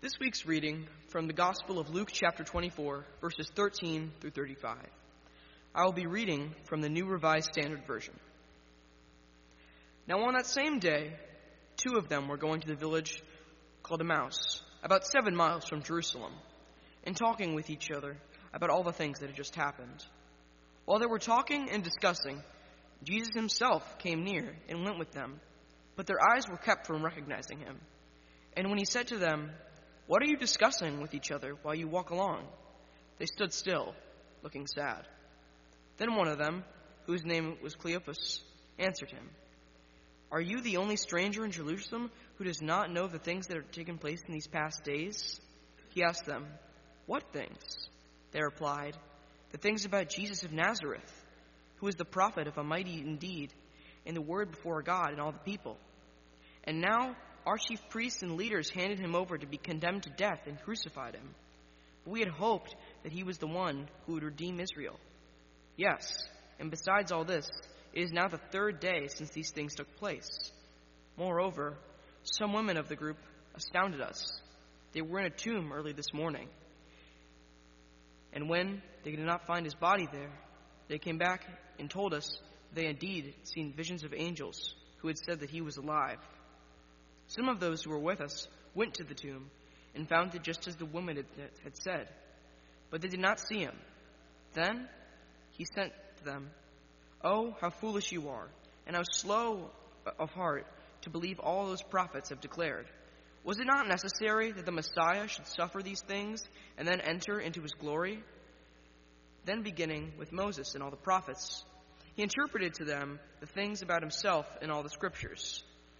This week's reading from the Gospel of Luke, chapter 24, verses 13 through 35. I will be reading from the New Revised Standard Version. Now, on that same day, two of them were going to the village called Emmaus, about seven miles from Jerusalem, and talking with each other about all the things that had just happened. While they were talking and discussing, Jesus himself came near and went with them, but their eyes were kept from recognizing him. And when he said to them, What are you discussing with each other while you walk along? They stood still, looking sad. Then one of them, whose name was Cleopas, answered him, Are you the only stranger in Jerusalem who does not know the things that have taken place in these past days? He asked them, What things? They replied, The things about Jesus of Nazareth, who was the prophet of a mighty indeed, and the word before God and all the people. And now our chief priests and leaders handed him over to be condemned to death and crucified him. But we had hoped that he was the one who would redeem Israel. Yes, and besides all this, it is now the third day since these things took place. Moreover, some women of the group astounded us. They were in a tomb early this morning. And when they did not find his body there, they came back and told us they indeed seen visions of angels who had said that he was alive. Some of those who were with us went to the tomb and found it just as the woman had said, but they did not see him. Then he sent them, Oh, how foolish you are, and how slow of heart to believe all those prophets have declared. Was it not necessary that the Messiah should suffer these things and then enter into his glory? Then, beginning with Moses and all the prophets, he interpreted to them the things about himself in all the scriptures.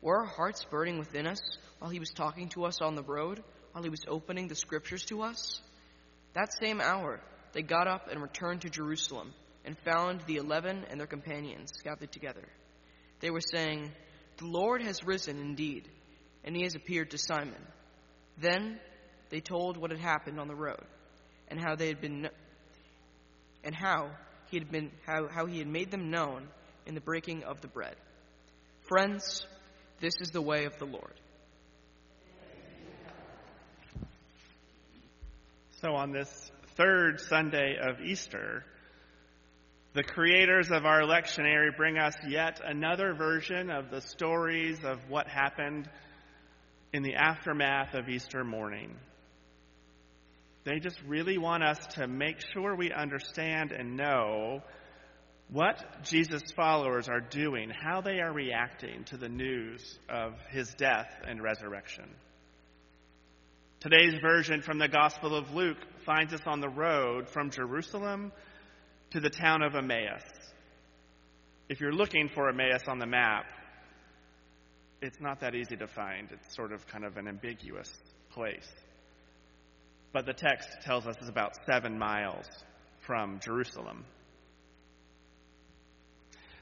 were our hearts burning within us while he was talking to us on the road, while he was opening the scriptures to us? That same hour, they got up and returned to Jerusalem and found the eleven and their companions gathered together. They were saying, The Lord has risen indeed, and he has appeared to Simon. Then they told what had happened on the road and how they had been and how he had been how, how he had made them known in the breaking of the bread. Friends, this is the way of the Lord. So, on this third Sunday of Easter, the creators of our lectionary bring us yet another version of the stories of what happened in the aftermath of Easter morning. They just really want us to make sure we understand and know what Jesus' followers are doing, how they are reacting to the news of his death and resurrection. Today's version from the Gospel of Luke finds us on the road from Jerusalem to the town of Emmaus. If you're looking for Emmaus on the map, it's not that easy to find. It's sort of kind of an ambiguous place. But the text tells us it's about seven miles from Jerusalem.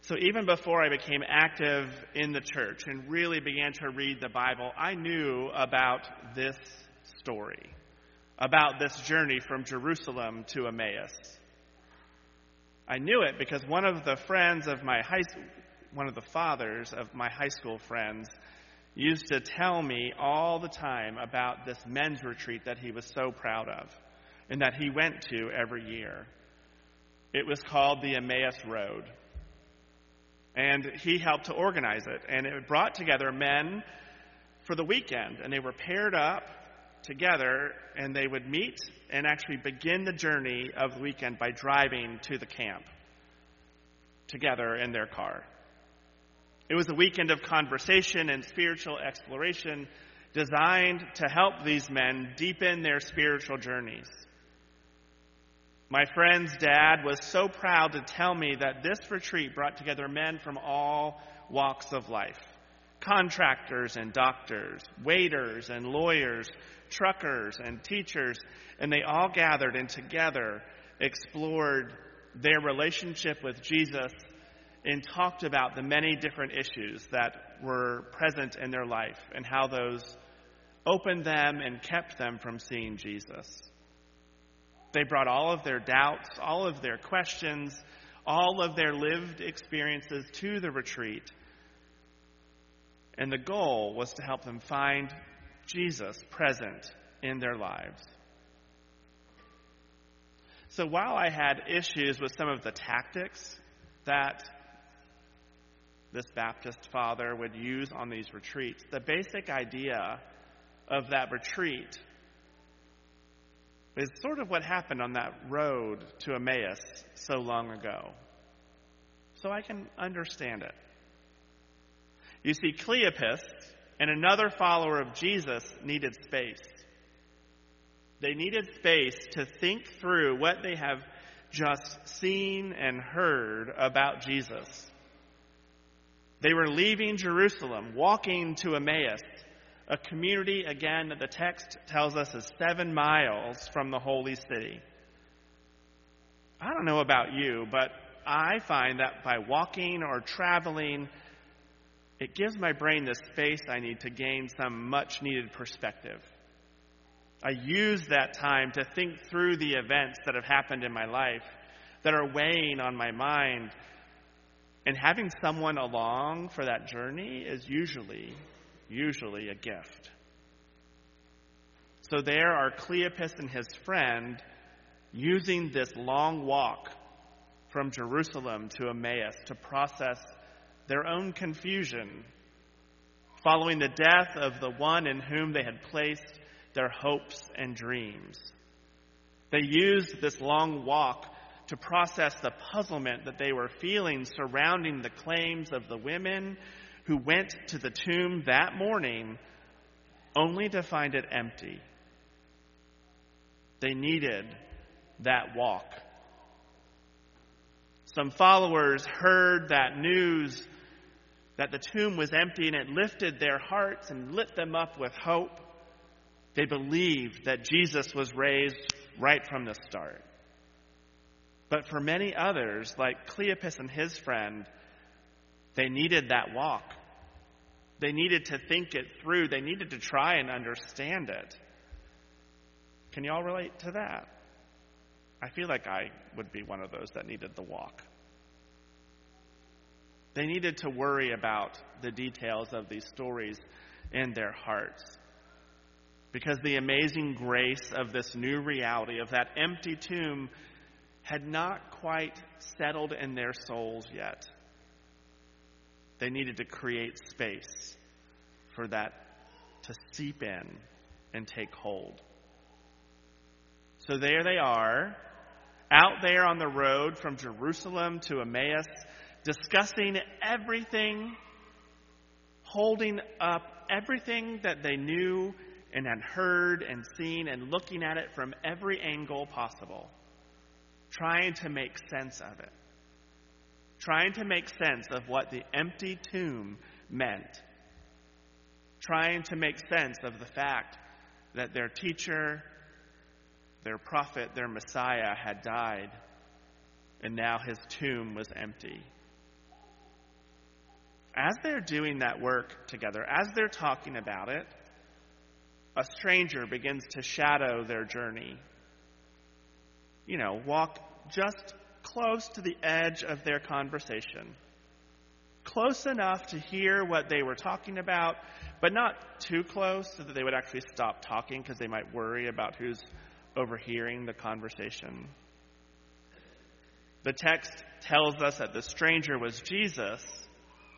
So even before I became active in the church and really began to read the Bible, I knew about this story, about this journey from Jerusalem to Emmaus. I knew it because one of the friends of my high one of the fathers of my high school friends used to tell me all the time about this men's retreat that he was so proud of and that he went to every year. It was called the Emmaus Road. And he helped to organize it. And it brought together men for the weekend. And they were paired up together and they would meet and actually begin the journey of the weekend by driving to the camp together in their car. It was a weekend of conversation and spiritual exploration designed to help these men deepen their spiritual journeys. My friend's dad was so proud to tell me that this retreat brought together men from all walks of life, contractors and doctors, waiters and lawyers, truckers and teachers, and they all gathered and together explored their relationship with Jesus and talked about the many different issues that were present in their life and how those opened them and kept them from seeing Jesus. They brought all of their doubts, all of their questions, all of their lived experiences to the retreat. And the goal was to help them find Jesus present in their lives. So while I had issues with some of the tactics that this Baptist father would use on these retreats, the basic idea of that retreat is sort of what happened on that road to Emmaus so long ago. So I can understand it. You see, Cleopas and another follower of Jesus needed space. They needed space to think through what they have just seen and heard about Jesus. They were leaving Jerusalem, walking to Emmaus, a community, again, that the text tells us is seven miles from the holy city. I don't know about you, but I find that by walking or traveling, it gives my brain the space I need to gain some much needed perspective. I use that time to think through the events that have happened in my life that are weighing on my mind. And having someone along for that journey is usually, usually a gift. So there are Cleopas and his friend using this long walk from Jerusalem to Emmaus to process their own confusion following the death of the one in whom they had placed their hopes and dreams. They used this long walk to process the puzzlement that they were feeling surrounding the claims of the women who went to the tomb that morning only to find it empty. They needed that walk. Some followers heard that news that the tomb was empty and it lifted their hearts and lit them up with hope. They believed that Jesus was raised right from the start. But for many others, like Cleopas and his friend, they needed that walk. They needed to think it through. They needed to try and understand it. Can you all relate to that? I feel like I would be one of those that needed the walk. They needed to worry about the details of these stories in their hearts because the amazing grace of this new reality, of that empty tomb, had not quite settled in their souls yet. They needed to create space for that to seep in and take hold. So there they are, out there on the road from Jerusalem to Emmaus, discussing everything, holding up everything that they knew and had heard and seen and looking at it from every angle possible, trying to make sense of it, trying to make sense of what the empty tomb meant, trying to make sense of the fact that their teacher, their prophet, their Messiah had died, and now his tomb was empty. As they're doing that work together, as they're talking about it, a stranger begins to shadow their journey. You know, walk just close to the edge of their conversation. Close enough to hear what they were talking about, but not too close so that they would actually stop talking because they might worry about who's overhearing the conversation. The text tells us that the stranger was Jesus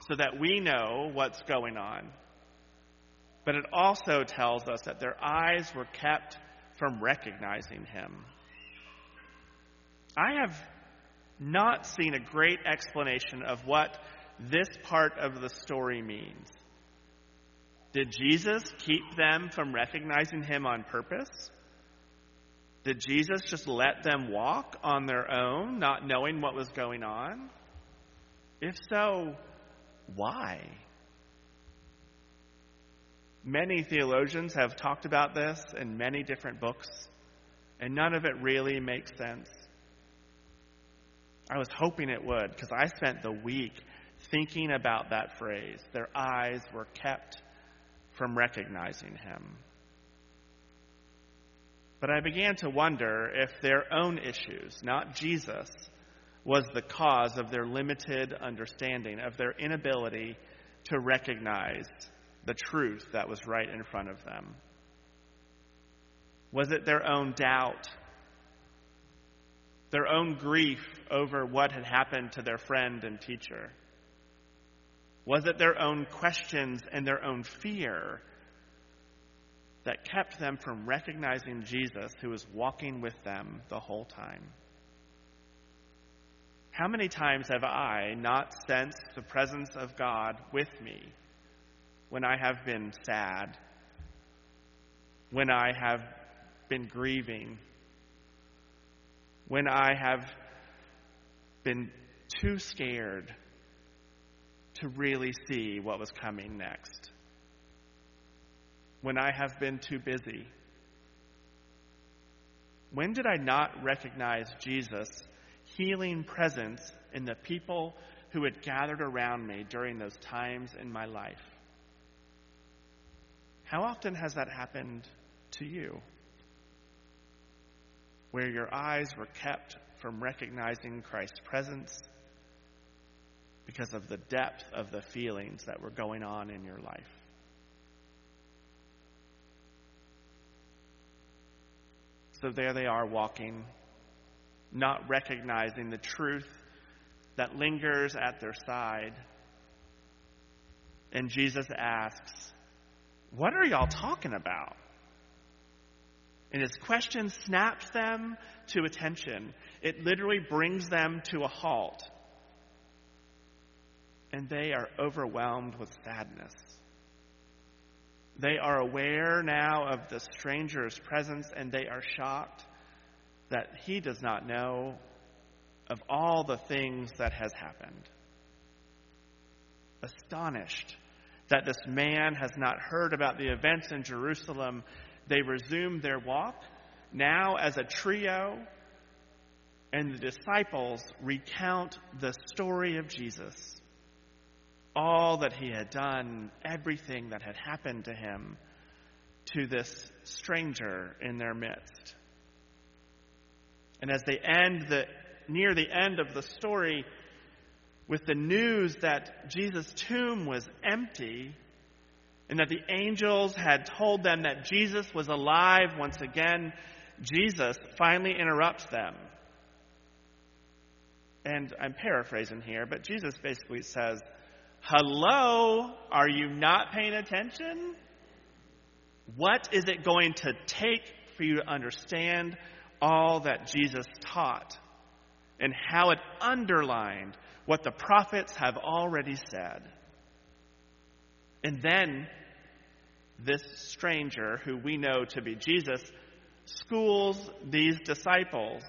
so that we know what's going on but it also tells us that their eyes were kept from recognizing him. I have not seen a great explanation of what this part of the story means. Did Jesus keep them from recognizing him on purpose? Did Jesus just let them walk on their own, not knowing what was going on? If so, why? Many theologians have talked about this in many different books, and none of it really makes sense. I was hoping it would because I spent the week thinking about that phrase. Their eyes were kept from recognizing him. But I began to wonder if their own issues, not Jesus, was the cause of their limited understanding, of their inability to recognize the truth that was right in front of them. Was it their own doubt, their own grief over what had happened to their friend and teacher? Was it their own questions and their own fear that kept them from recognizing Jesus who was walking with them the whole time? How many times have I not sensed the presence of God with me when I have been sad, when I have been grieving, when I have been too scared to really see what was coming next? when I have been too busy? When did I not recognize Jesus' healing presence in the people who had gathered around me during those times in my life? How often has that happened to you? Where your eyes were kept from recognizing Christ's presence because of the depth of the feelings that were going on in your life. So there they are walking, not recognizing the truth that lingers at their side. And Jesus asks, What are y'all talking about? And his question snaps them to attention. It literally brings them to a halt. And they are overwhelmed with sadness. They are aware now of the stranger's presence and they are shocked that he does not know of all the things that has happened. Astonished that this man has not heard about the events in Jerusalem, they resume their walk, now as a trio, and the disciples recount the story of Jesus all that he had done, everything that had happened to him, to this stranger in their midst. And as they end the, near the end of the story with the news that Jesus' tomb was empty and that the angels had told them that Jesus was alive once again, Jesus finally interrupts them. And I'm paraphrasing here, but Jesus basically says, Hello? Are you not paying attention? What is it going to take for you to understand all that Jesus taught and how it underlined what the prophets have already said? And then this stranger, who we know to be Jesus, schools these disciples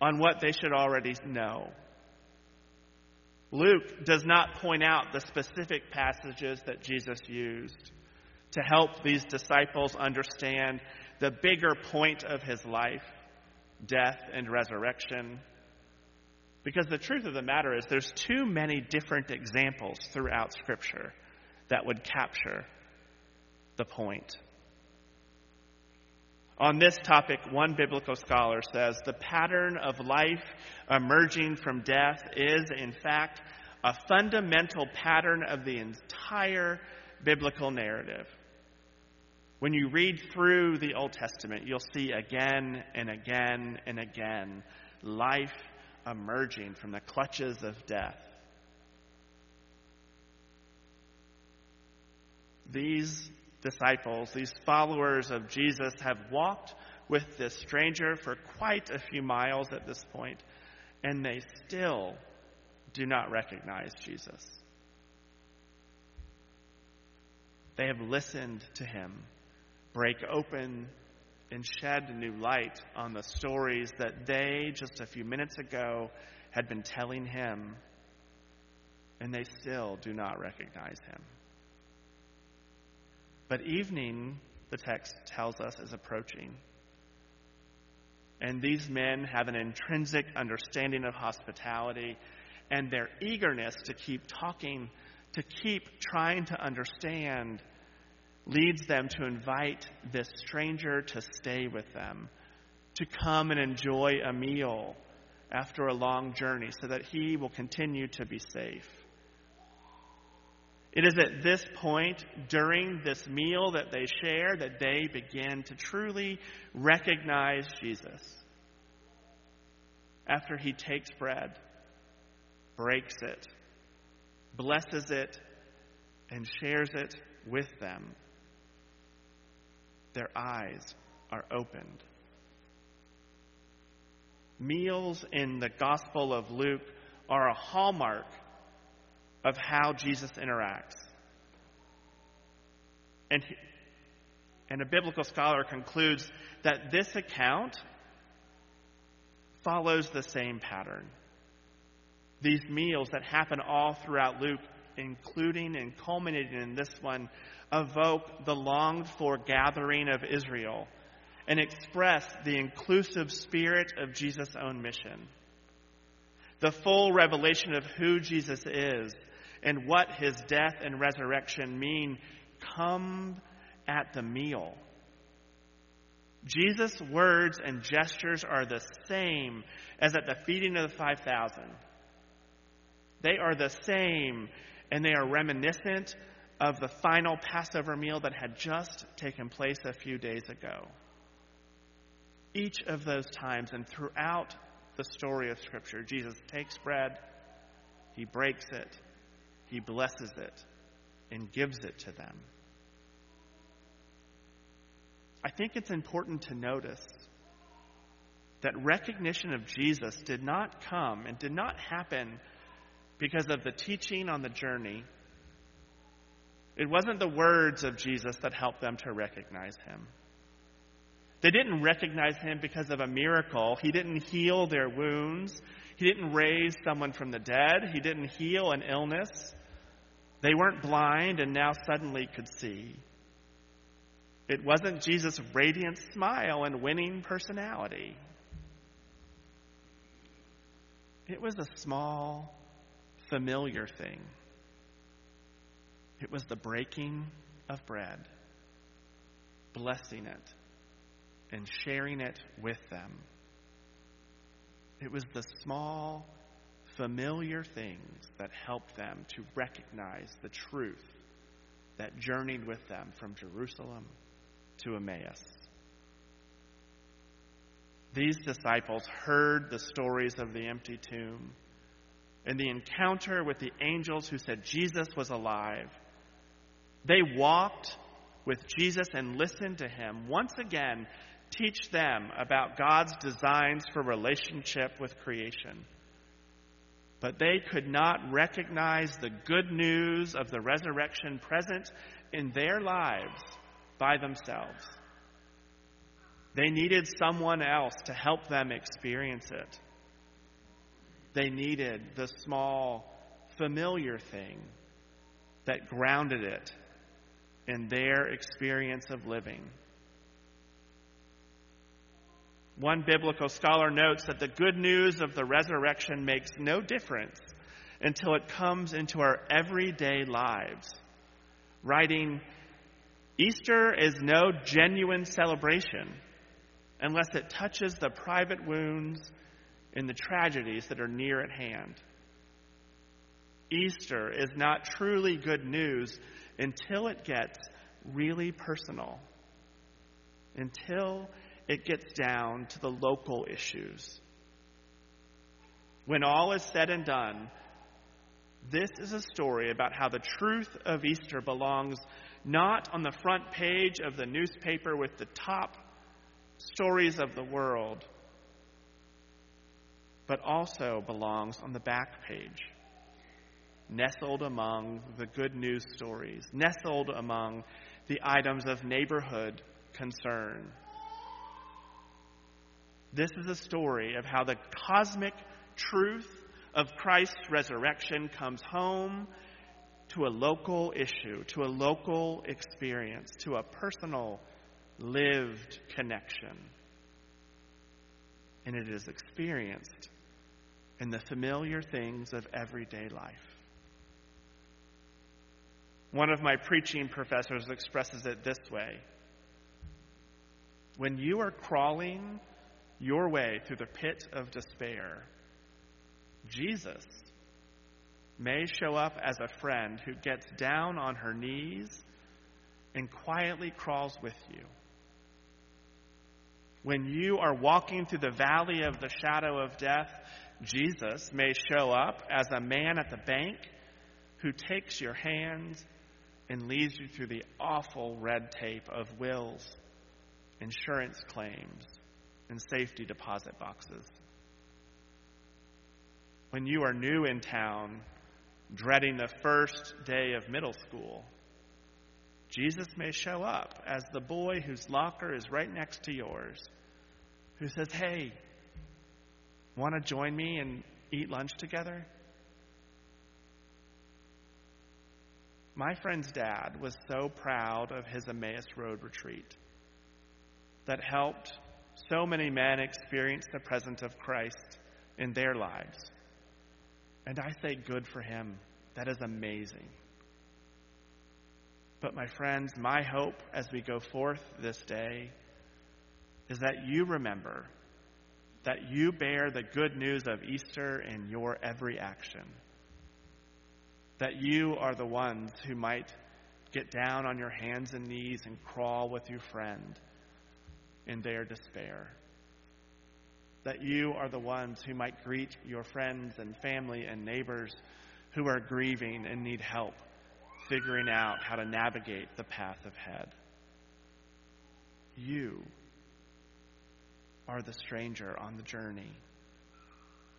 on what they should already know. Luke does not point out the specific passages that Jesus used to help these disciples understand the bigger point of his life death and resurrection. Because the truth of the matter is, there's too many different examples throughout Scripture that would capture the point. On this topic, one biblical scholar says the pattern of life emerging from death is, in fact, a fundamental pattern of the entire biblical narrative. When you read through the Old Testament, you'll see again and again and again life emerging from the clutches of death. These disciples, these followers of Jesus, have walked with this stranger for quite a few miles at this point, and they still do not recognize Jesus. They have listened to him break open and shed new light on the stories that they, just a few minutes ago, had been telling him, and they still do not recognize him. But evening, the text tells us, is approaching. And these men have an intrinsic understanding of hospitality, and their eagerness to keep talking, to keep trying to understand, leads them to invite this stranger to stay with them, to come and enjoy a meal after a long journey so that he will continue to be safe. It is at this point during this meal that they share that they begin to truly recognize Jesus. After he takes bread, breaks it, blesses it, and shares it with them, their eyes are opened. Meals in the Gospel of Luke are a hallmark of how Jesus interacts. And, and a biblical scholar concludes that this account follows the same pattern. These meals that happen all throughout Luke, including and culminating in this one, evoke the longed for gathering of Israel and express the inclusive spirit of Jesus' own mission. The full revelation of who Jesus is and what his death and resurrection mean come at the meal. Jesus' words and gestures are the same as at the feeding of the 5,000. They are the same, and they are reminiscent of the final Passover meal that had just taken place a few days ago. Each of those times and throughout the story of Scripture, Jesus takes bread, he breaks it, he blesses it and gives it to them. I think it's important to notice that recognition of Jesus did not come and did not happen because of the teaching on the journey. It wasn't the words of Jesus that helped them to recognize him. They didn't recognize him because of a miracle. He didn't heal their wounds. He didn't raise someone from the dead. He didn't heal an illness. They weren't blind and now suddenly could see. It wasn't Jesus' radiant smile and winning personality. It was a small, familiar thing. It was the breaking of bread, blessing it, and sharing it with them. It was the small, familiar things that helped them to recognize the truth that journeyed with them from Jerusalem to Emmaus. These disciples heard the stories of the empty tomb and the encounter with the angels who said Jesus was alive. They walked with Jesus and listened to him once again teach them about God's designs for relationship with creation but they could not recognize the good news of the resurrection present in their lives by themselves. They needed someone else to help them experience it. They needed the small, familiar thing that grounded it in their experience of living. One biblical scholar notes that the good news of the resurrection makes no difference until it comes into our everyday lives. Writing, Easter is no genuine celebration unless it touches the private wounds and the tragedies that are near at hand. Easter is not truly good news until it gets really personal, until it gets down to the local issues. When all is said and done, this is a story about how the truth of Easter belongs not on the front page of the newspaper with the top stories of the world, but also belongs on the back page, nestled among the good news stories, nestled among the items of neighborhood concern. This is a story of how the cosmic truth of Christ's resurrection comes home to a local issue, to a local experience, to a personal, lived connection. And it is experienced in the familiar things of everyday life. One of my preaching professors expresses it this way When you are crawling your way through the pit of despair, Jesus may show up as a friend who gets down on her knees and quietly crawls with you. When you are walking through the valley of the shadow of death, Jesus may show up as a man at the bank who takes your hands and leads you through the awful red tape of wills, insurance claims, and safety deposit boxes. When you are new in town, dreading the first day of middle school, Jesus may show up as the boy whose locker is right next to yours, who says, Hey, want to join me and eat lunch together? My friend's dad was so proud of his Emmaus Road retreat that helped so many men experience the presence of Christ in their lives. And I say, good for him. That is amazing. But, my friends, my hope as we go forth this day is that you remember that you bear the good news of Easter in your every action that you are the ones who might get down on your hands and knees and crawl with your friend in their despair. That you are the ones who might greet your friends and family and neighbors who are grieving and need help figuring out how to navigate the path ahead. You are the stranger on the journey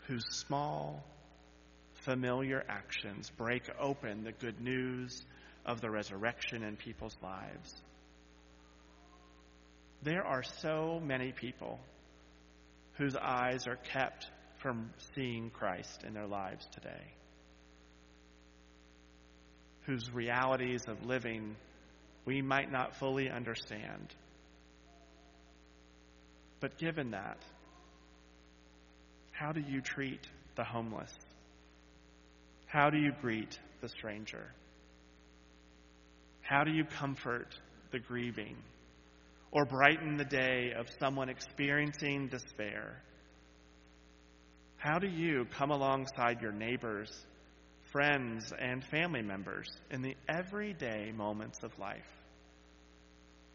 whose small familiar actions break open the good news of the resurrection in people's lives. There are so many people whose eyes are kept from seeing Christ in their lives today, whose realities of living we might not fully understand. But given that, how do you treat the homeless? How do you greet the stranger? How do you comfort the grieving or brighten the day of someone experiencing despair? How do you come alongside your neighbors, friends, and family members in the everyday moments of life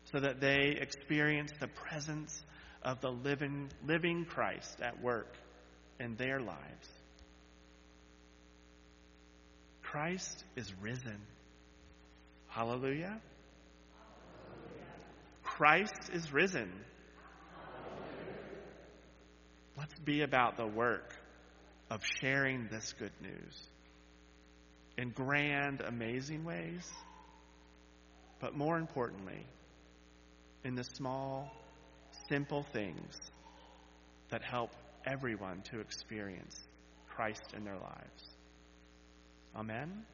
so that they experience the presence of the living, living Christ at work in their lives? Christ is risen. Hallelujah. Christ is risen. Let's be about the work of sharing this good news in grand, amazing ways, but more importantly, in the small, simple things that help everyone to experience Christ in their lives. Amen.